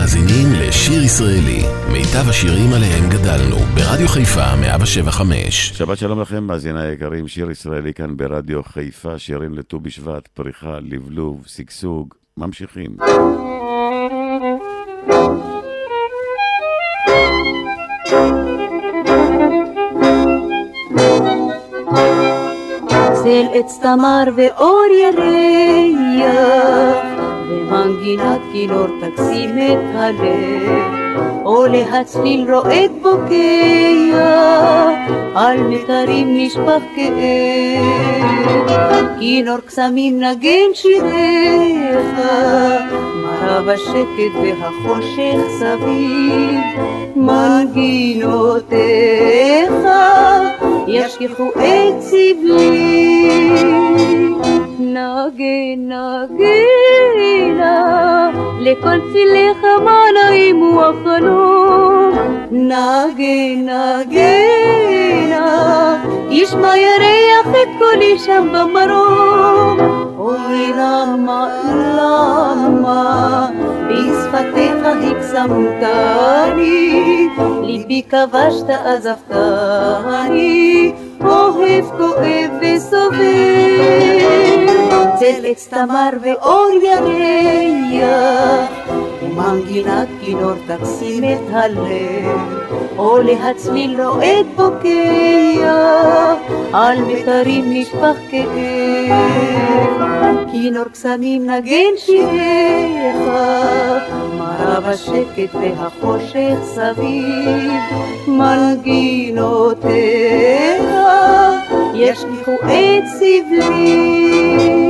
מאזינים לשיר ישראלי, מיטב השירים עליהם גדלנו, ברדיו חיפה 175. שבת שלום לכם, מאזיני היקרים, שיר ישראלי כאן ברדיו חיפה, שירים לט"ו בשבט, פריחה, לבלוב, שגשוג, ממשיכים. צל עץ תמר ואור ירח ומנגינת כינור תקסים את הלב עולה הצליל רועד בוקע על מיתרים נשפך כאב. כינור קסמים נגן שיריך מראה בשקט והחושך סביב. מנגינותיך ישכחו את סבלי נגן נגינה לכל צילך מה נעים הוא החלום נגן נגינה ישמע ירח את קולי שם במרום. אוי למה למה? בשפתיך הקסמתני ליבי כבשת עזבתני pohyb, pohyb vysový. צל עץ תמר ואור ירח ומנגינת כינור תקסים את הלב עולה הצליל רועד בוקע על מיתרים נשפך כאב כינור קסמים נגן שיריך מראה בשקט והחושך סביב מנגינותיך ישליכו את סבלי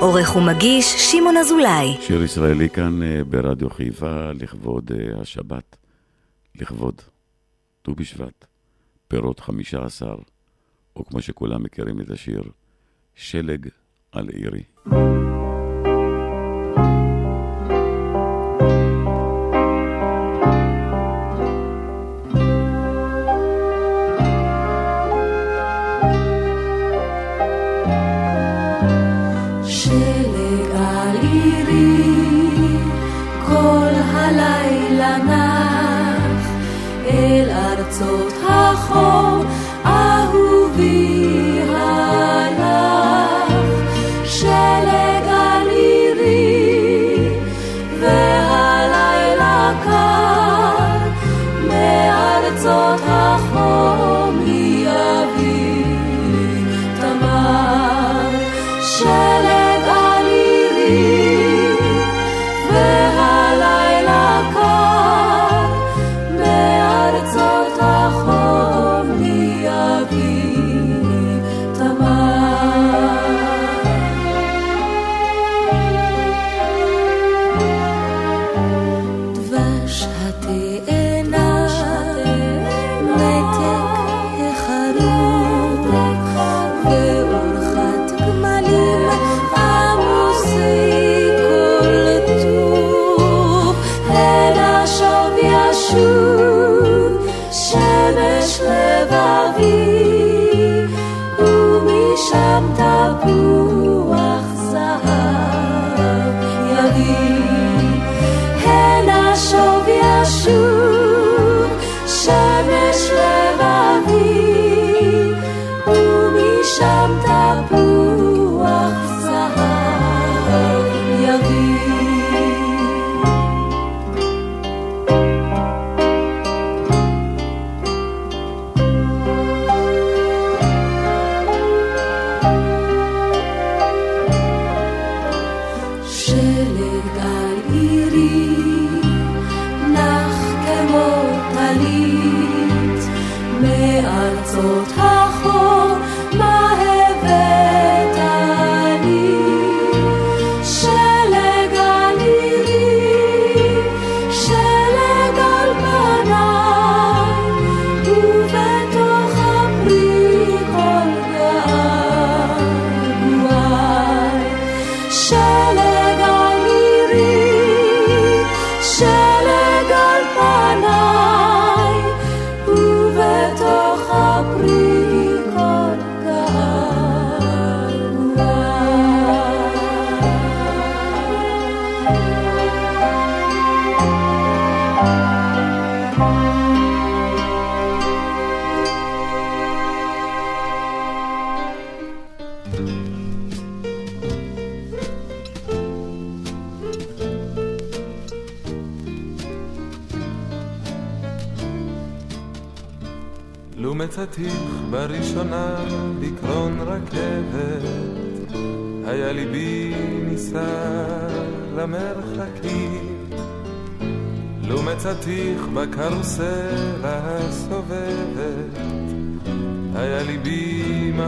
עורך ומגיש שמעון אזולאי. שיר ישראלי כאן אה, ברדיו חיפה לכבוד אה, השבת, לכבוד ט"ו בשבט, פירות חמישה עשר, או כמו שכולם מכירים את השיר, שלג על עירי.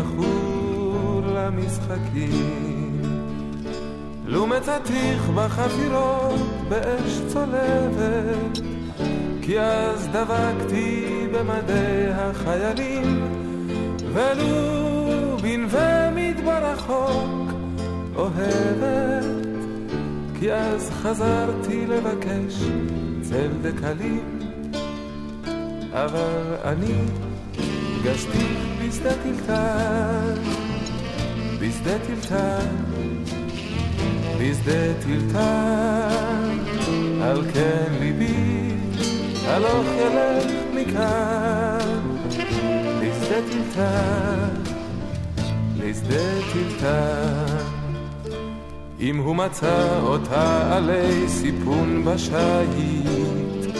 מכור למשחקים. לו מצאתיך בחפירות באש צולבת, כי אז דבקתי במדי החיילים, ולו בנווה מדבר רחוק אוהבת, כי אז חזרתי לבקש צל דקלים, אבל אני פגשתי בשדה טלטל, בשדה טלטל, בשדה טלטל, על כן ליבי הלוך ילך מכאן לשדה טלטל, לשדה טלטל. אם הוא מצא אותה עלי סיפון בשייט,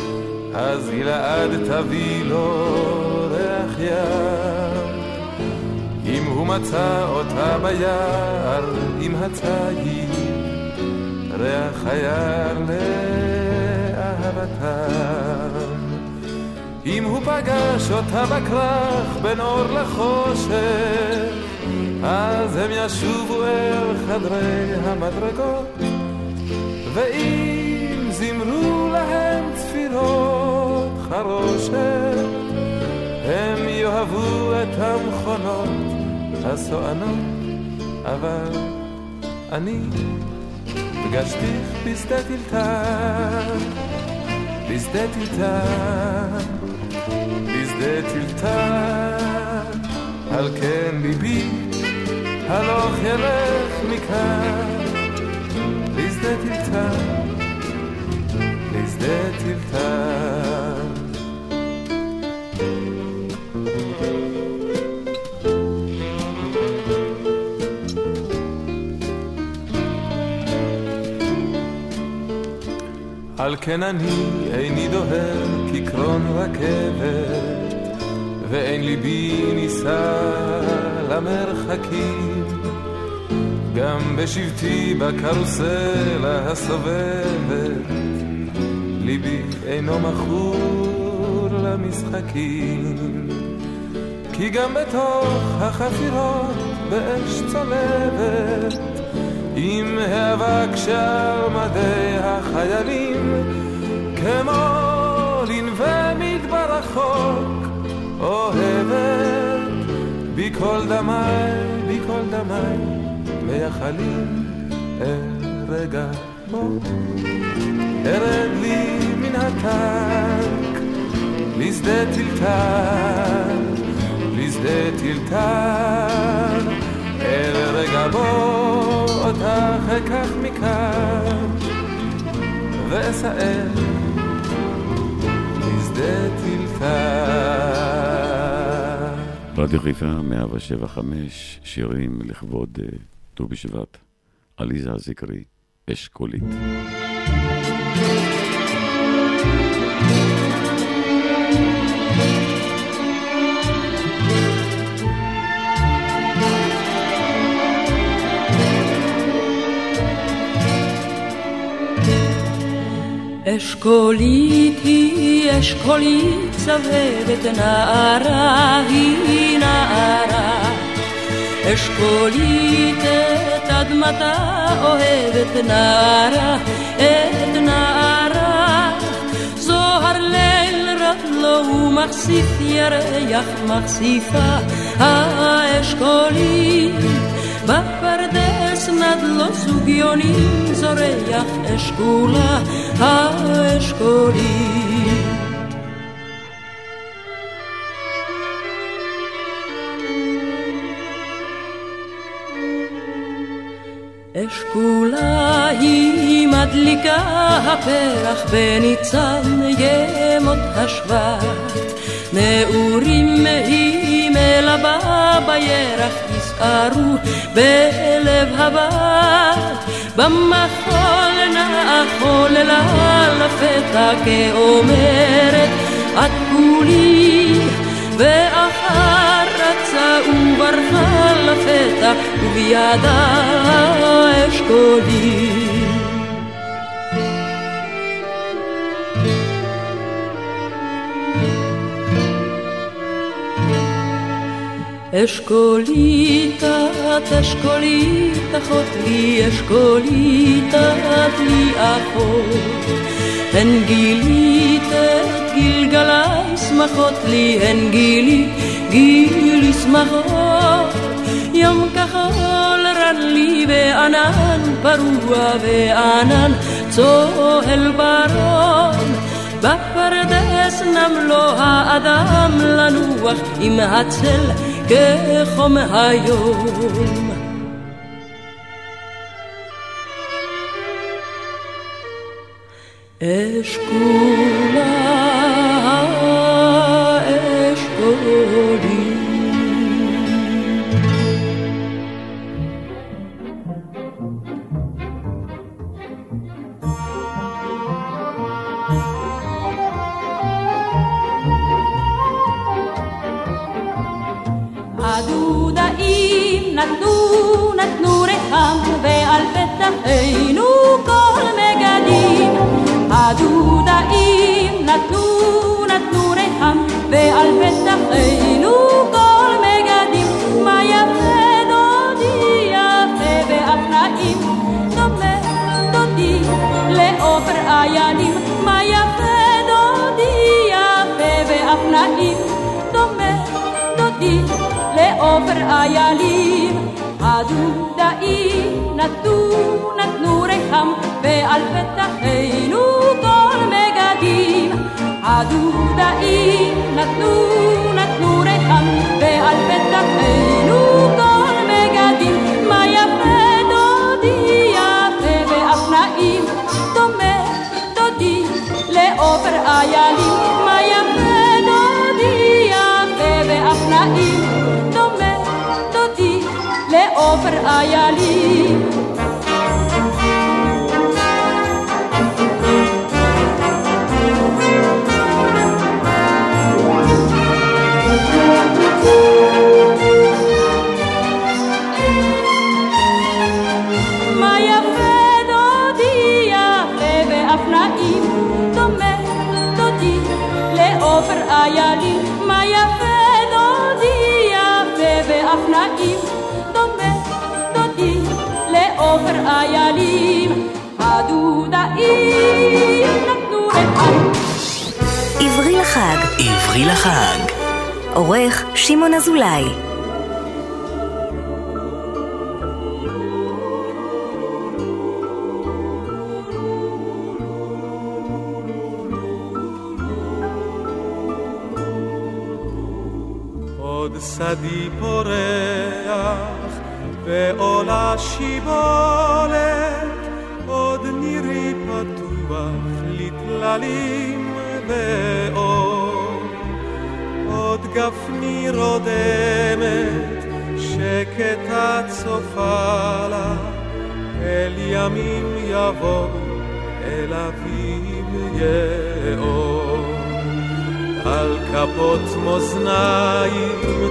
אז גלעד תביא לו ריח ים. הוא מצא אותה ביער עם הציד, ריח היער לאהבתם. אם הוא פגש אותה בכרך בין אור לחושך, אז הם ישובו אל חדרי המדרגות, ואם זמרו להם צפירות חרושת, הם יאהבו את המכונות הסוענות, אבל אני פגשתיך בשדה טלטל, בשדה טלטל. בשדה טלטל, על כן ליבי הלוך ילך מכאן, לשדה טלטל, לשדה טלטל. על כן אני איני דוהר כקרון רכבת ואין ליבי נישא למרחקים. גם בשבטי בקרוסלה הסובבת, ליבי אינו מכור למשחקים. כי גם בתוך החפירות באש צולבת, עם האבק שעל מדי החיילים, כמו לנווה מדבר רחוק, אוהבת בכל דמיי, בכל דמיי, מייחלים אל בו. ארד לי מן הטנק, לשדה טלטל, משדה טלטל, אל רגע בו אותך אקח מכאן, ואסער לשדה טלטל. רדיו חיפה 175, שירים לכבוד אה, ט"ו בשבט. עליזה זיקרי, אשכולית. אשכולית היא אשכולית סבבת נערה. היא נערה אשכולית את אדמתה אוהבת נערה את נערה. זוהר ליל רטלו ומחשיף ירח מחשיפה. האשכולית בפרדס נדלו סוגיונים זורח אשכולה האשכולית אשכולה היא מדליקה הפרח בניצן ימות השבט נעורים היא מלבה בירח יסערו בלב הבת במחול נאכול לה לפתע כאומרת את כולי ואחר רצה וברחה לפתע ובידה אשכולי אשכולית את אשכולית אחות לי אשכולית את לי אחות הן גילית את גלגלי שמחות לי הן גילי גילי שמחות יום כחול רן לי וענן פרוע וענן צוהל ברון בפרדס נם לו האדם לנוח עם הצל כחום היום. אשכולה, אשכולי. עברי לחג. עורך שמעון אזולאי. עוד שדי פורח ועולה שיבולת, עוד נירי פתוח לטללים ואור. גפני רודמת, שקטה צופה לה, אל ימים יבוא, אל אביב יאור. על כפות מאזניים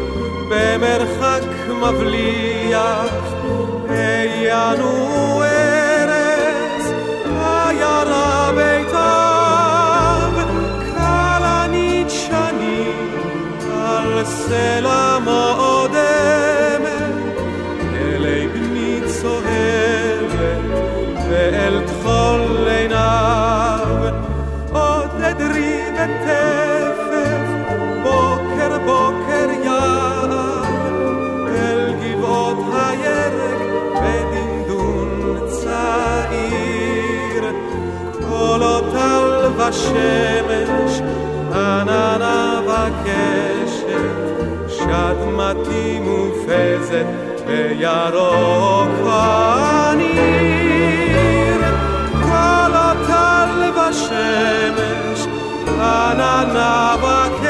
במרחק מבליח, העיינו ארץ, סלע מועדמת, אלי בני צוהרת ואל תכול עיניו, עוד אדרי בתפף, בוקר בוקר יער, אל גבעות הירק בדנדון צעיר, קולות טל ושמש, עננה וקשת, שדמתי מופזת בירוק הניר. קולות טל ושמש, עננה וקשת,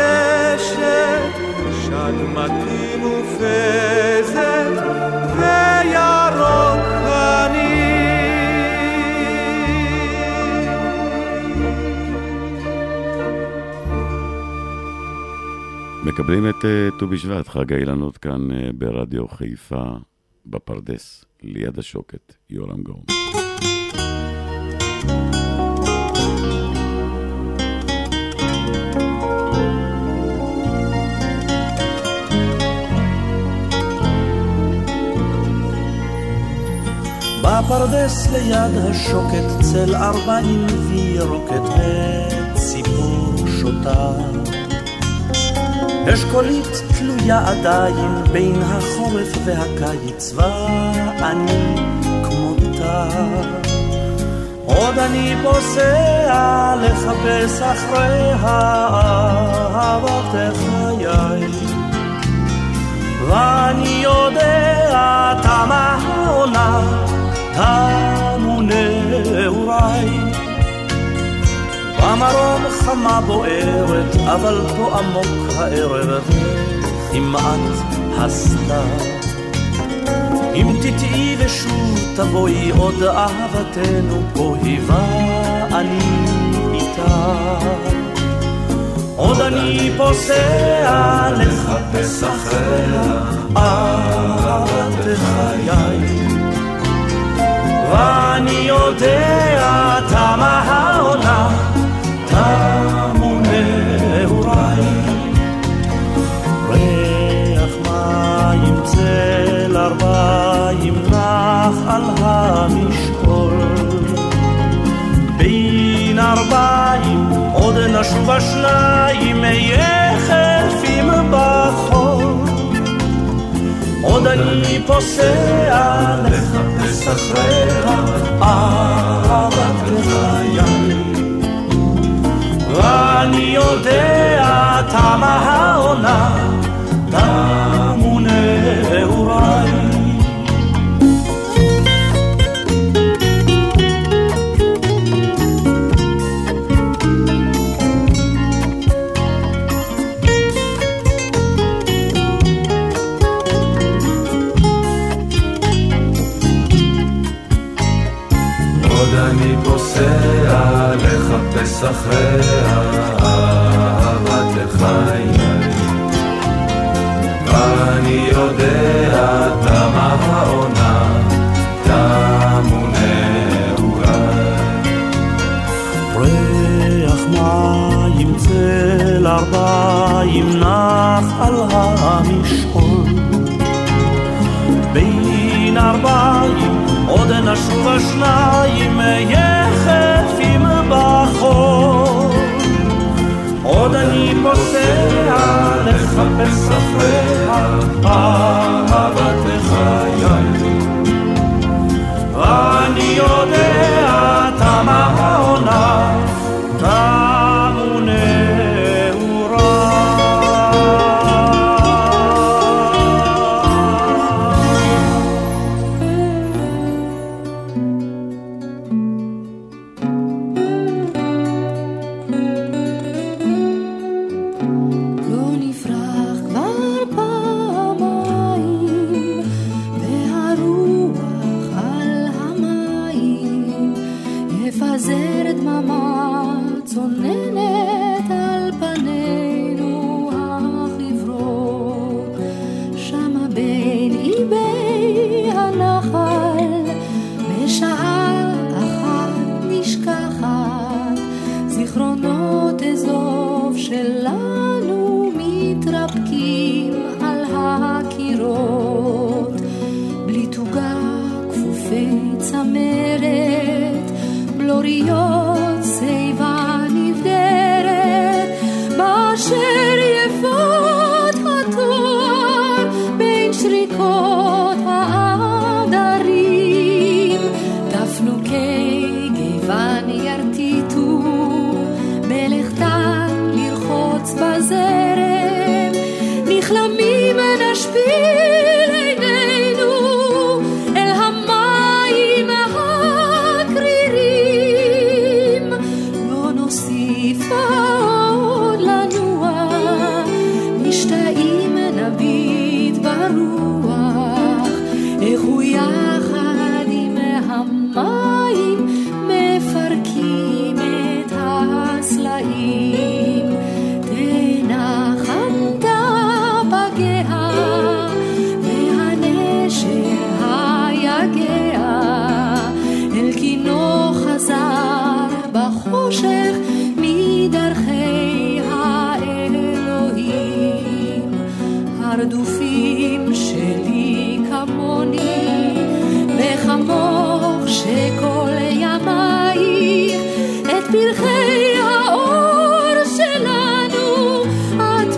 מקבלים את אה, ט"ו בשבט, חג האילנות כאן אה, ברדיו חיפה, בפרדס, ליד השוקת, יורם גאון. בפרדס ליד השוקת צל ארבעים וירוקת וציפור שותה. אשכולית תלויה עדיין בין החורף והקיץ ואני כמותה. עוד אני פוסע לחפש אחרי אהבת חיי. ואני יודע תמה העונה, תמו נעוריי. במרום חמה בוערת, אבל פה עמוק הערב, כמעט הסתר. אם תטעי ושוב תבואי עוד אהבתנו פה היווה אני איתה. עוד אני פוסע לחפש אחריה אהבת חיי. ואני יודע תמה העונה, תמו נעוריי. ריח מים צל ארבעים נח על המשעול. בין ארבעים עוד נשוב השניים יחפים בחול. עוד אני פוסע לחפש אחריה יודע תמה העונה, השניים יחפים בחול. עוד אני פוסע לחפש אחריה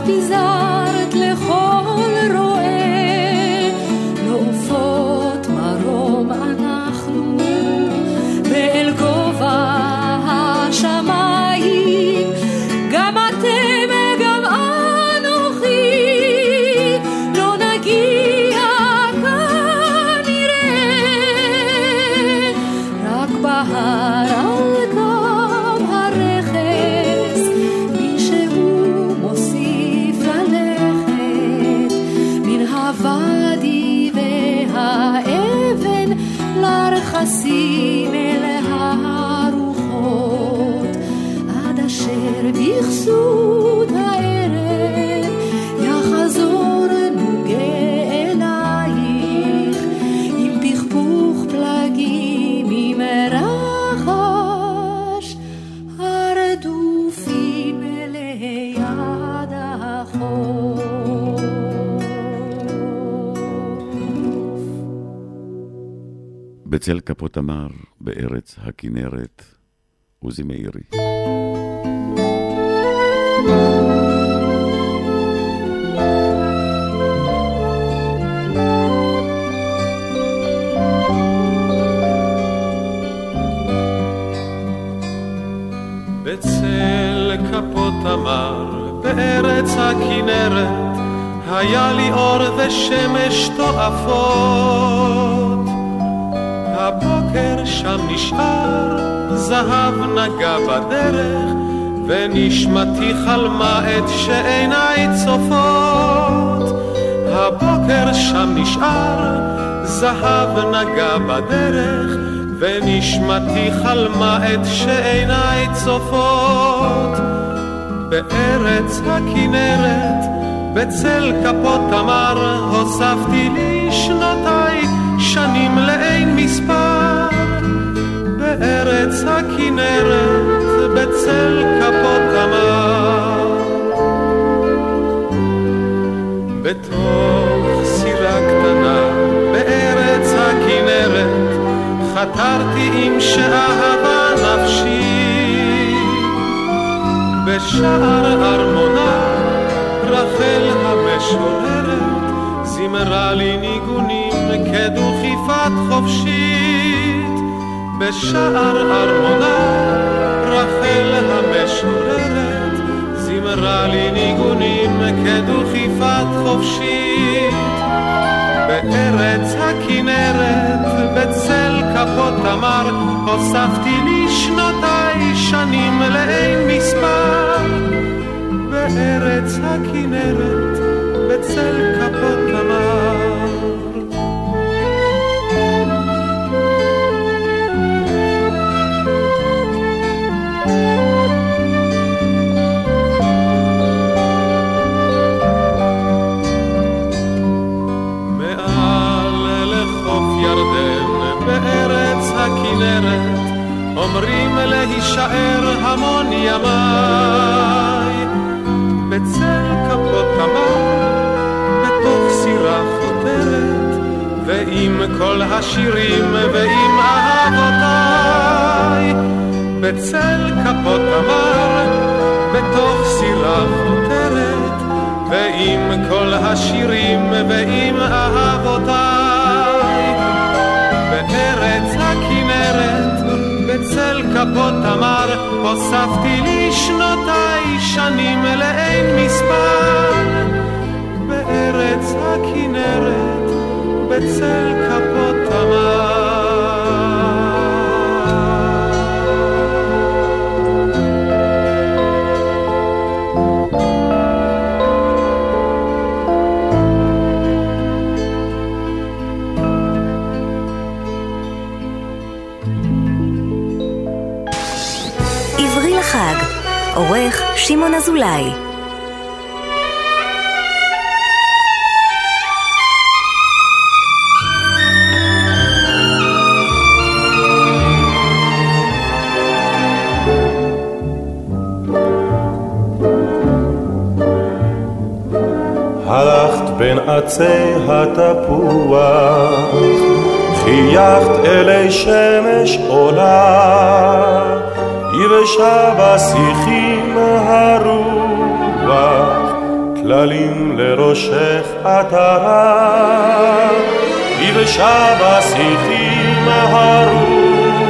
את בצל כפות המר, בארץ הכנרת, עוזי מאירי. בצל כפות המר, בארץ הכנרת, היה לי אור ושמש תועפות. נשאר, זהב נגע בדרך, ונשמתי חלמה את שעיניי צופות. הבוקר שם נשאר, זהב נגע בדרך, ונשמתי חלמה את שעיניי צופות. בארץ הכנרת, בצל כפות תמר, הוספתי לי שנותיי, שנים לאין מספר. בארץ הכנרת, בצל כפות תמר. בתוך סירה קטנה, בארץ הכנרת, חתרתי עם שאהבה נפשי. בשער ארמונה, רחל המשוררת, זימרה לי ניגונים כדוכיפת חופשית. בשער ארמונה, רחל המשוררת, זימרה לי ניגונים כדוכיפת חופשית. בארץ הכנרת, בצל כפות תמר, הוספתי לי שנותיי שנים לאין מספר. בארץ הכנרת, בצל כפות אומרים להישאר המון ימיי. בצל כפות תמר, בתוך סירה חותרת, ועם כל השירים ועם אהבותיי בצל כפות תמר בתוך סירה חותרת ועם כל השירים ועם אהבותיי כפות תמר הוספתי לי שנותיי שנים לאין מספר. בארץ הכנרת בצל כפות תמר שמעון אזולאי. הלכת בין עצי התפוח, חייכת אלי שמש עולה, יבשה בשיחים הרוח, כללים לראשך עטרה, יבשה בשיחים הרוח,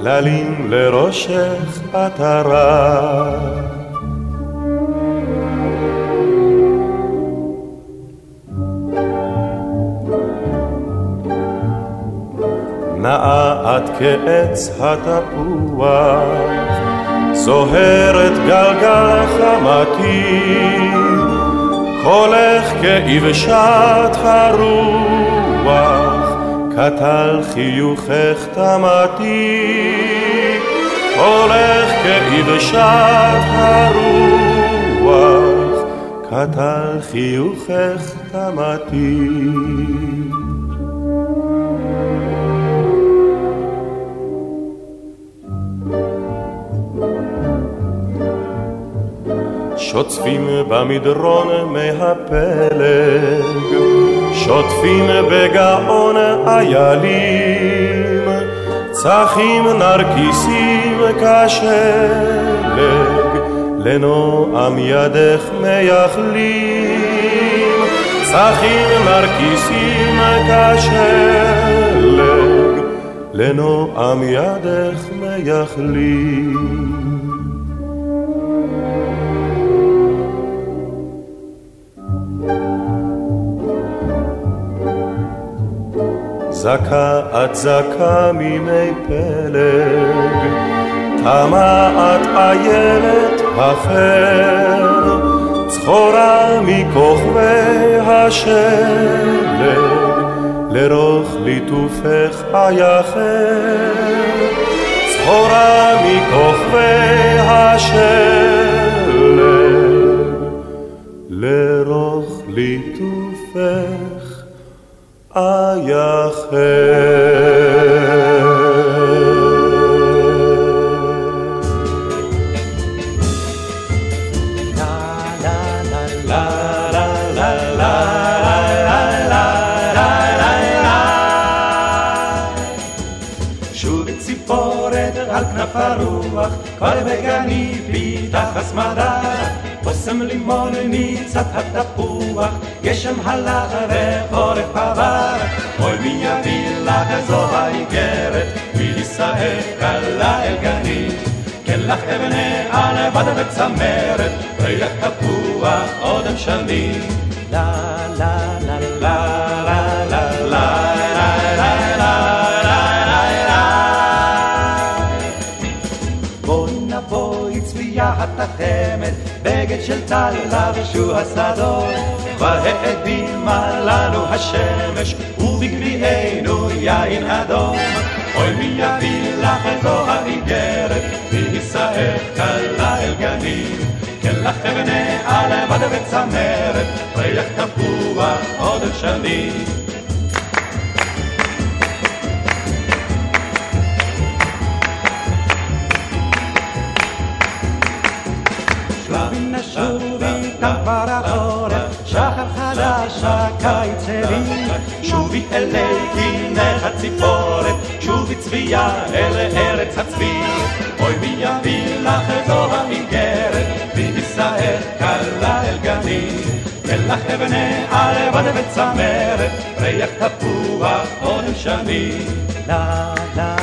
כללים לראשך עטרה. נאה את כעץ התפוח, זוהרת גלגל חמתי, קולך כאבשת הרוח, קטל חיוכך תמתי, קולך כאבשת הרוח, קטל חיוכך תמתי. שוטפים במדרון מהפלג, שוטפים בגאון איילים, צחים נרקיסים כשלג, לנועם ידך מייחלים, צחים נרקיסים כשלג, לנועם ידך מייחלים. זכה את זכה מימי פלג, תמה את איילת החר, צחורה מכוכבי השלג, לרוך ליטופך אייחר, צחורה מכוכבי השלג, לרוך ליטופך כנף הרוח, כבר בגני פיתח הסמדה. בושם לימון ניצת התפוח, גשם הלך וחורף עבר. אבנה על בד וצמרת, ריח תפוח אודם שני. לה לה לה לה לה לה לה התחמת, בגד של טל לבשו השדות. כבר האדימה לנו השמש, ובגביענו יין אדום. אוי מי יביא לך זו האיגרת, ויישאך כלה אל גנים. כן לך אבנה על בד וצמרת, ריח תפוח עוד שנים. שלבים נשוב איתם כבר החורף, שחר חדש שקע קיץ הרים. שובי אלי קינת הציפורת, שובי צביה אל ארץ הצבי. אוי מי יביא לך זו האיגרת, וישראל קלה אל גנים. מלח אבני ערבד וצמרת, ריח תפוח עוד שני. לה לה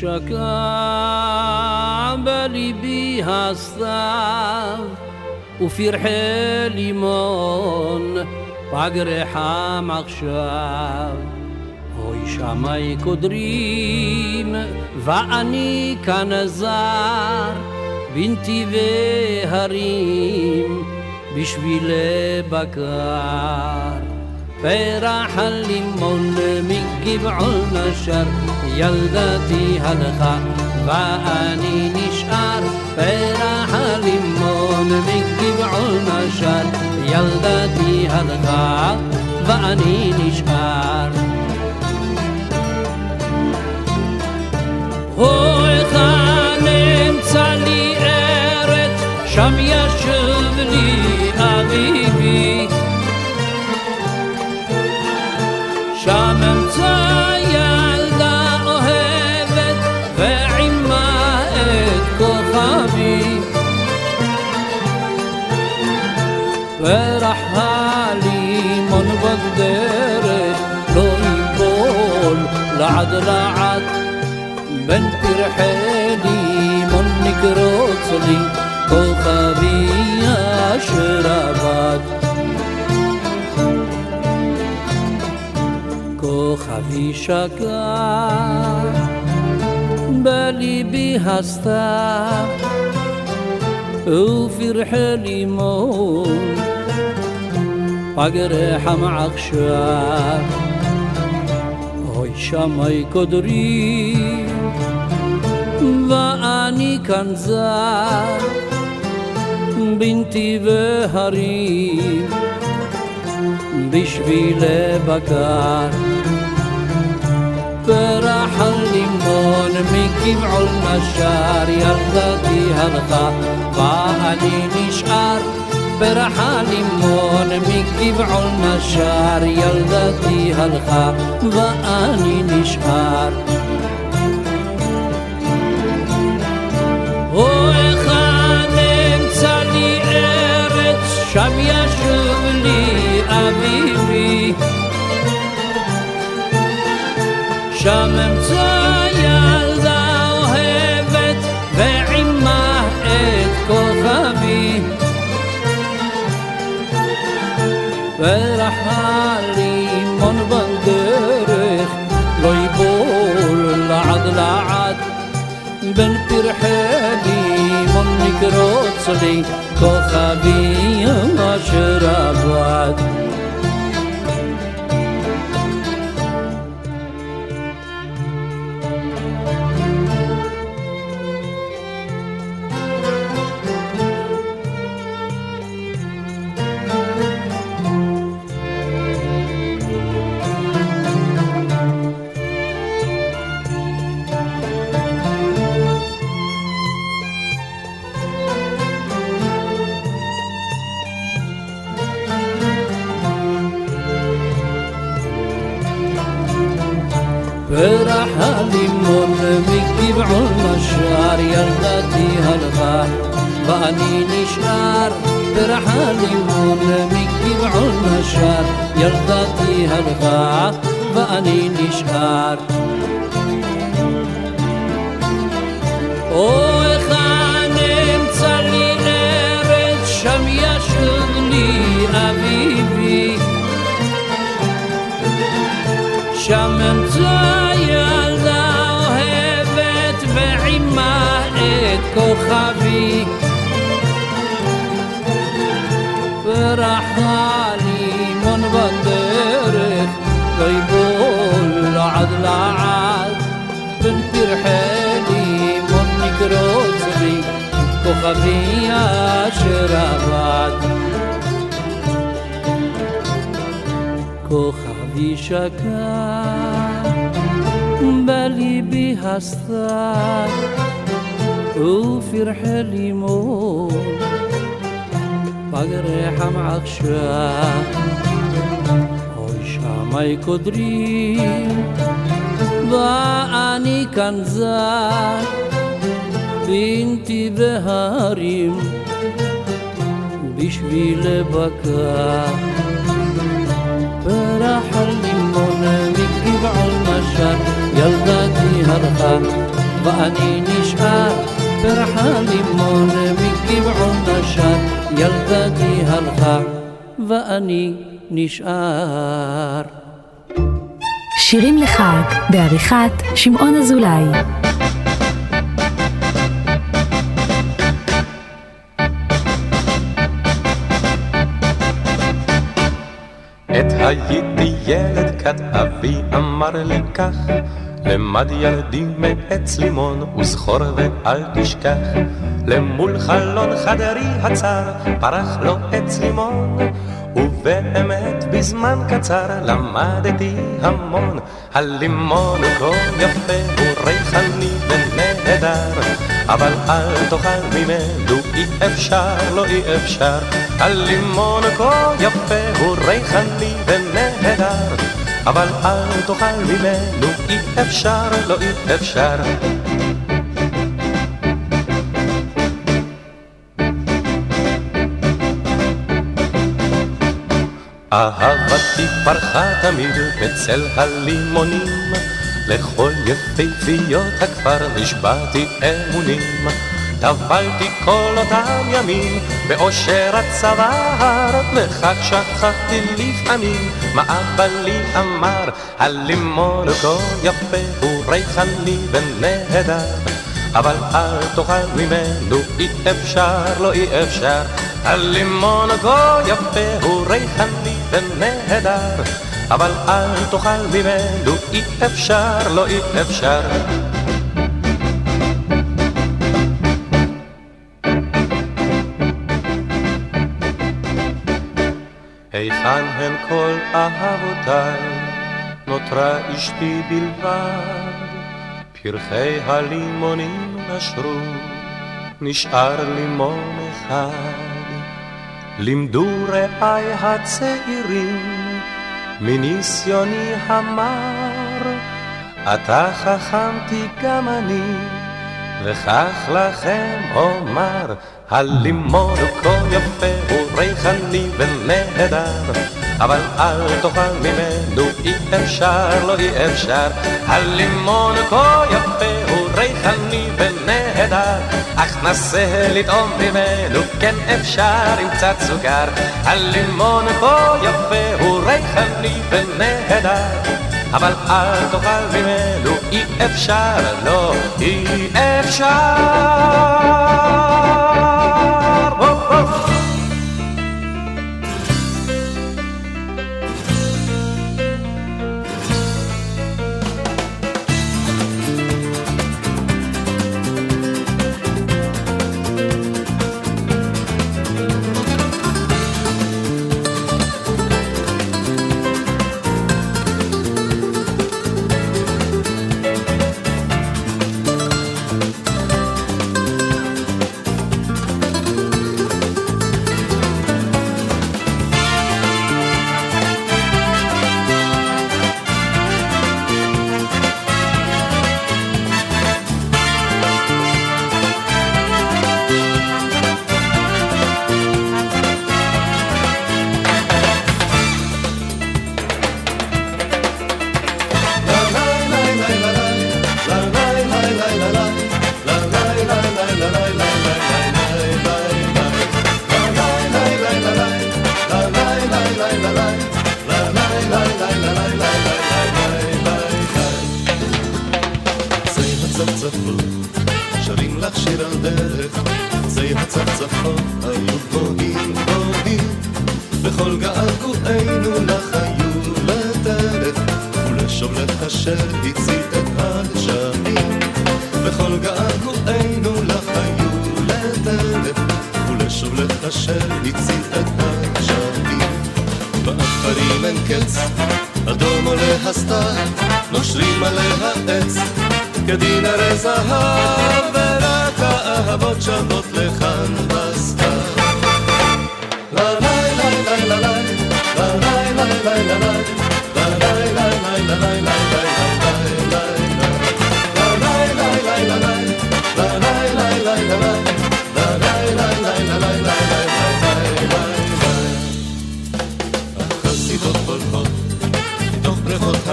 שקע בליבי הסתיו ופרחי לימון פגרי חם עכשיו אוי שמי קודרים ואני כאן זר בנתיבי הרים בשבילי בקר פרח הלימון מגבעול נשר ילדתי הלכה ואני נשאר פרח הלימון מגבעול נשר ילדתי הלכה ואני נשאר. אוי כאן אמצא לי ארץ שם ישב לי אביבי فرح علي من بقدر لو يقول لعد لعد من ترحلي من نكروتلي كوكبي يا شرابات כוכבי שקע בליבי הסתיו ופרחי לימון אגרחה מעכשיו. אוי שמאי קודרי, ואני כאן זר, בנתי והרים, בשביל לבקר. פרח על לימון מקבעון משאר, ילדתי הלכה, ואני נשאר. פרח הלימון מגבעול נשר ילדתי הלכה ואני נשאר. אוי כאן אמצא לי ארץ שם ישוב לי אביבי. שם אמצא فکر و صلی که خوابی ما شرابات ואני נשאר. אוי כאן אמצא לי ארץ שם ישוב לי אביבי. שם אמצא ילדה אוהבת ועימה את כוכבי. פרח הלימון בדרך לא عاد لا عاد بنتي رحالي منك روزري كوخبي شرابات كوخبي شكا بالي بها ستار وفي رحالي موت بقري حم عطشان وشامي كدري ואני כאן זר. בנתי בהרים בשביל בקר פרח הלימון מגבעון נשר ילדתי הלכה ואני נשאר. פרח הלימון מגבעון נשר ילדתי הלכה ואני נשאר שירים לחג בעריכת שמעון אזולאי. עת הייתי ילד כת אבי אמר לי כך למד ילדי מעץ לימון וזכור ואל תשכח. למול חלון חדרי הצר פרח לו עץ לימון ובאמת בזמן קצר למדתי המון. הלימון הוא כה יפה הוא ריחני ונהדר. אבל אל תאכל ממנו אי אפשר לא אי אפשר. הלימון כה יפה הוא ריחני ונהדר. אבל אל תאכל ממנו אי אפשר לא אי אפשר אהבתי פרחה תמיד בצל הלימונים. לכל יפהפיות הכפר נשבעתי אמונים. טבלתי כל אותם ימים באושר הצוואר וכך שכחתי לפעמים מה אבא לי אמר. הלימון כה יפה הוא ריחני ונהדר אבל אל תאכל ממנו אי אפשר לא אי אפשר. הלימון כה יפה הוא ריחני ונהדר אבל אל תאכל ממנו אי אפשר לא אי אפשר היכן הן כל אהבותיי? נותרה אשתי בלבד, פרחי הלימונים נשרו, נשאר לימון אחד. לימדו רעי הצעירים, מניסיוני המר, אתה חכמתי גם אני, וכך לכם אומר, הלימון הוא כה יפה, הוא ריחני ונהדר, אבל אל תאכל ממנו, אי אפשר, לא אי אפשר. הלימון הוא כה יפה, אך נסה לטעום ממנו, כן אפשר עם קצת סוכר. הלימון כה יפה, הוא ריחני ונהדר. אבל אל תאכל ממנו, אי אפשר, לא, אי אפשר.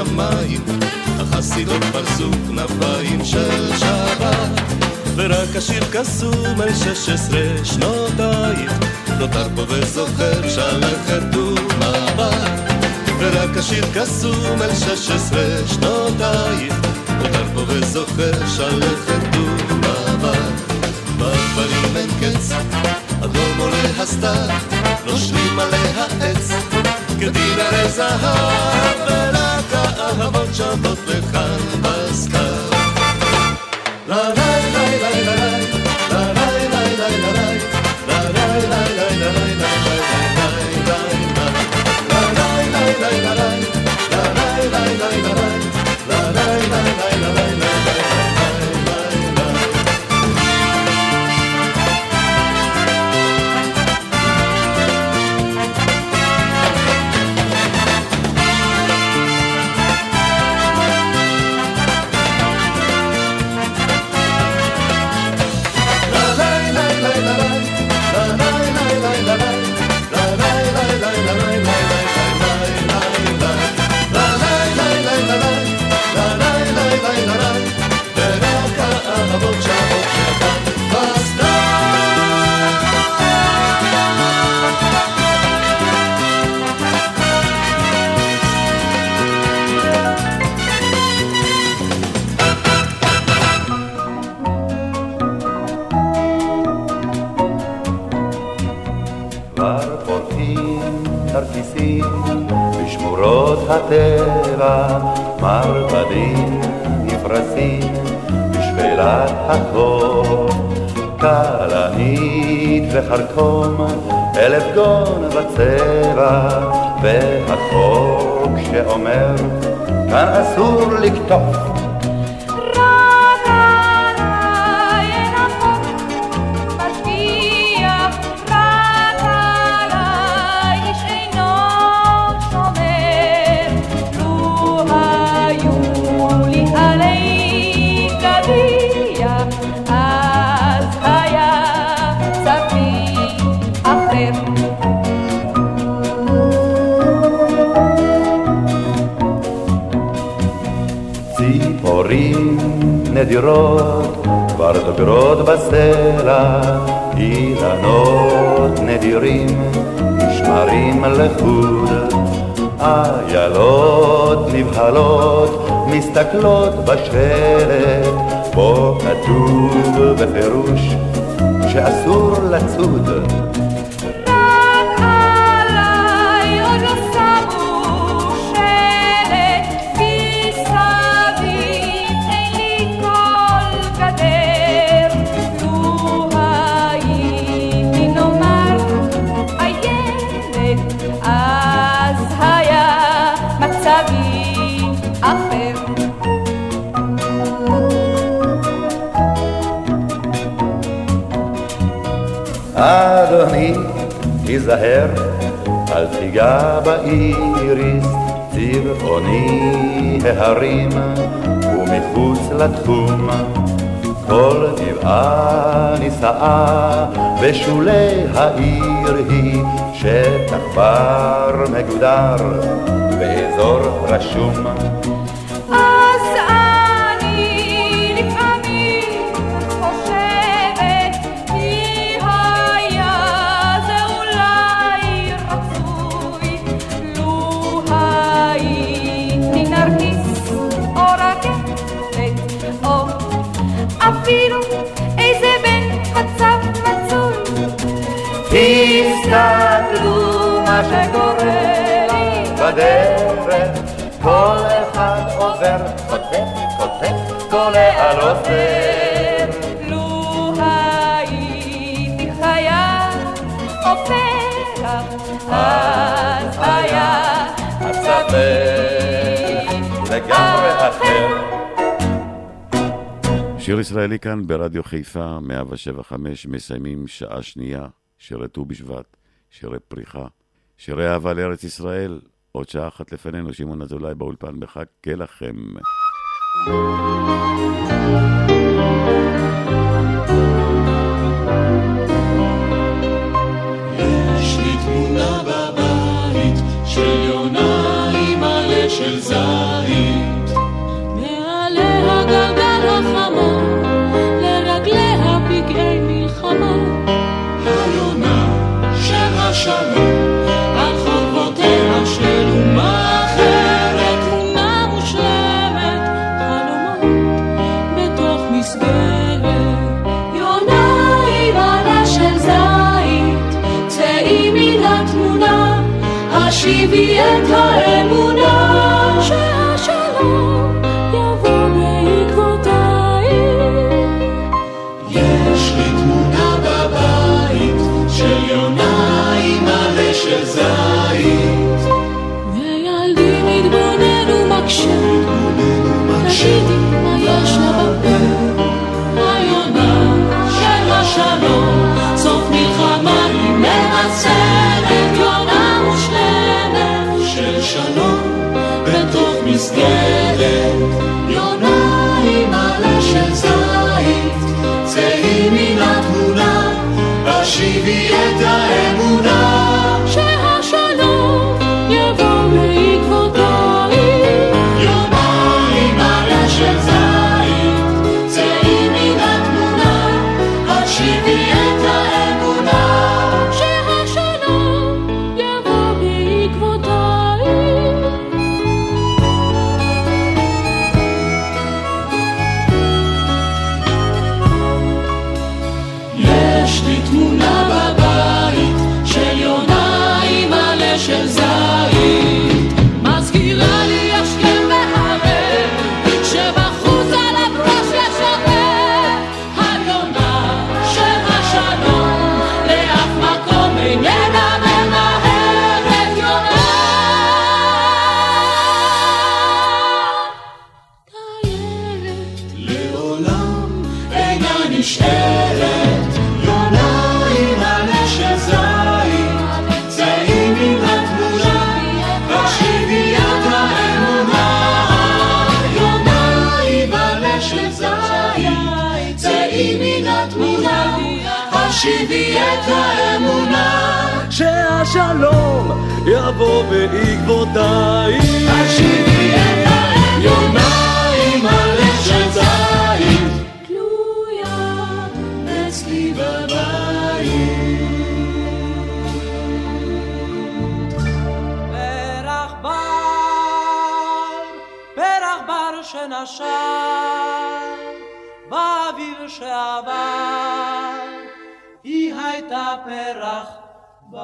המים, החסידות פרסו כנפיים של שבת, ורק השיר קסום על שש עשרה שנותייך, נותר פה וזוכר שלכת ומבט. ורק השיר קסום על שש עשרה שנותייך, נותר פה וזוכר שלכת ומבט. בדברים אין קץ, אדום עולה הסתיו, נושרים עליה עץ, כדין הרי זהב, ורק האהבות שבות לכאן בסקר. ララララ תרקיסים בשמורות הטבע, מרבדים נפרסים בשפלת החור. כלנית וחרטום, אלף גון וצבע, והחוק שאומר, כאן אסור לקטוף. נדירות כבר דוגרות בסלע, אילנות נדירים נשמרים לחוד. איילות נבהלות מסתכלות בשלט, בו כתוב בפירוש שאסור לצוד. תיזהר, אל תיגע באיריס, צבעוני ההרים, ומחוץ לתחום. כל גבעה נישאה בשולי העיר היא, שטח בר מגודר, באזור רשום. מה שקורה לי בדרך, כל אחד עובר, כותב, כותב, קולע על עובר. לו הייתי חיה או פרח, אז היה מצבי אחר. שיר ישראלי כאן ברדיו חיפה, 175, מסיימים שעה שנייה, שירי ט"ו בשבט, שירי פריחה, שירי אהבה לארץ ישראל, עוד שעה אחת לפנינו, שמעון אזולאי באולפן מחכה לכם. יש השיבי את האמונה. שהשלום השיבי את האמונה. השיבי את האמונה. שהשלום יבוא בעקבותייך. השיבי את האמונה. יונה עם מלא של זית. תלויה אצלי בבית. פרח בר, פרח בר שנשר, באביב שעבר, היא הייתה פרח בר.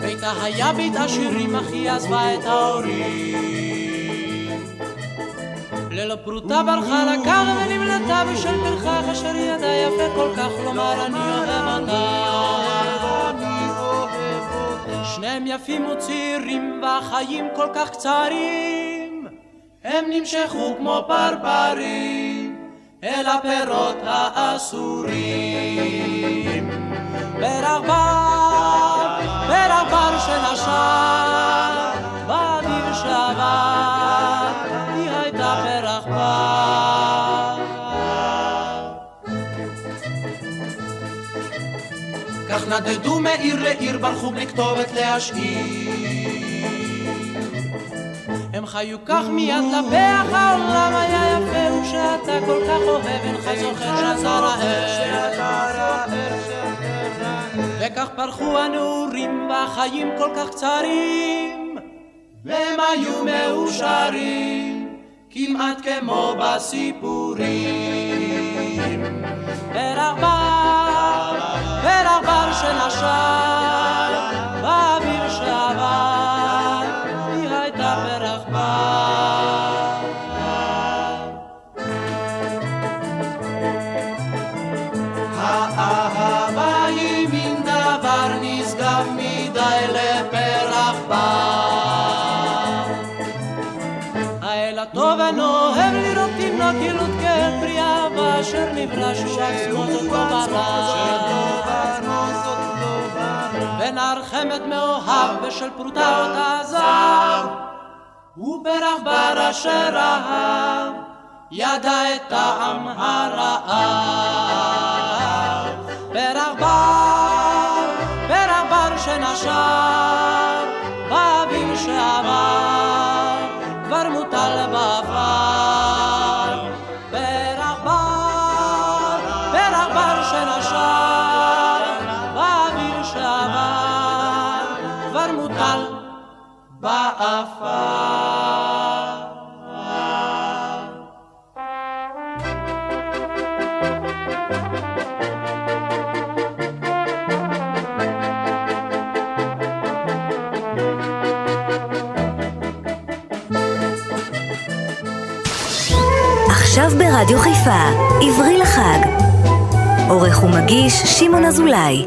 ביתה היה בית עשירים, אך היא עזבה את ההורים. ללא פרוטה ברחה לקר ונמלטה בשל פרחח אשר ידע יפה כל כך לומר אני אוהב אותה. שניהם יפים וצעירים והחיים כל כך קצרים, הם נמשכו כמו פרפרים אל הפירות האסורים. פרח בר, פרח בר שנשר, באביב שעבר, היא הייתה פרח בר. כך נדדו מעיר לעיר, ברחו בלי כתובת להשאיר. הם חיו כך מיד לפח, העולם היה יפה, ושאתה כל כך אוהב, אינך זוכר שזר האר. וכך פרחו הנעורים, והחיים כל כך קצרים, והם היו מאושרים, כמעט כמו בסיפורים. פרח בר, פרח בר שנשר, חמד מאוהב ושל פרוטה הזר הוא ברח ברשע רעב ידע את טעם הרעב. ברח בר, ברח בר שנשב עכשיו ברדיו חיפה, עברי לחג. עורך ומגיש שמעון אזולאי.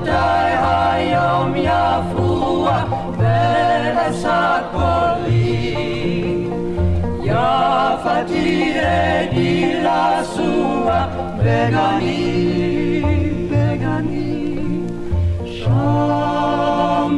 Matai hayom yafua Behesakoli Yafati edila suha Begani Begani Shom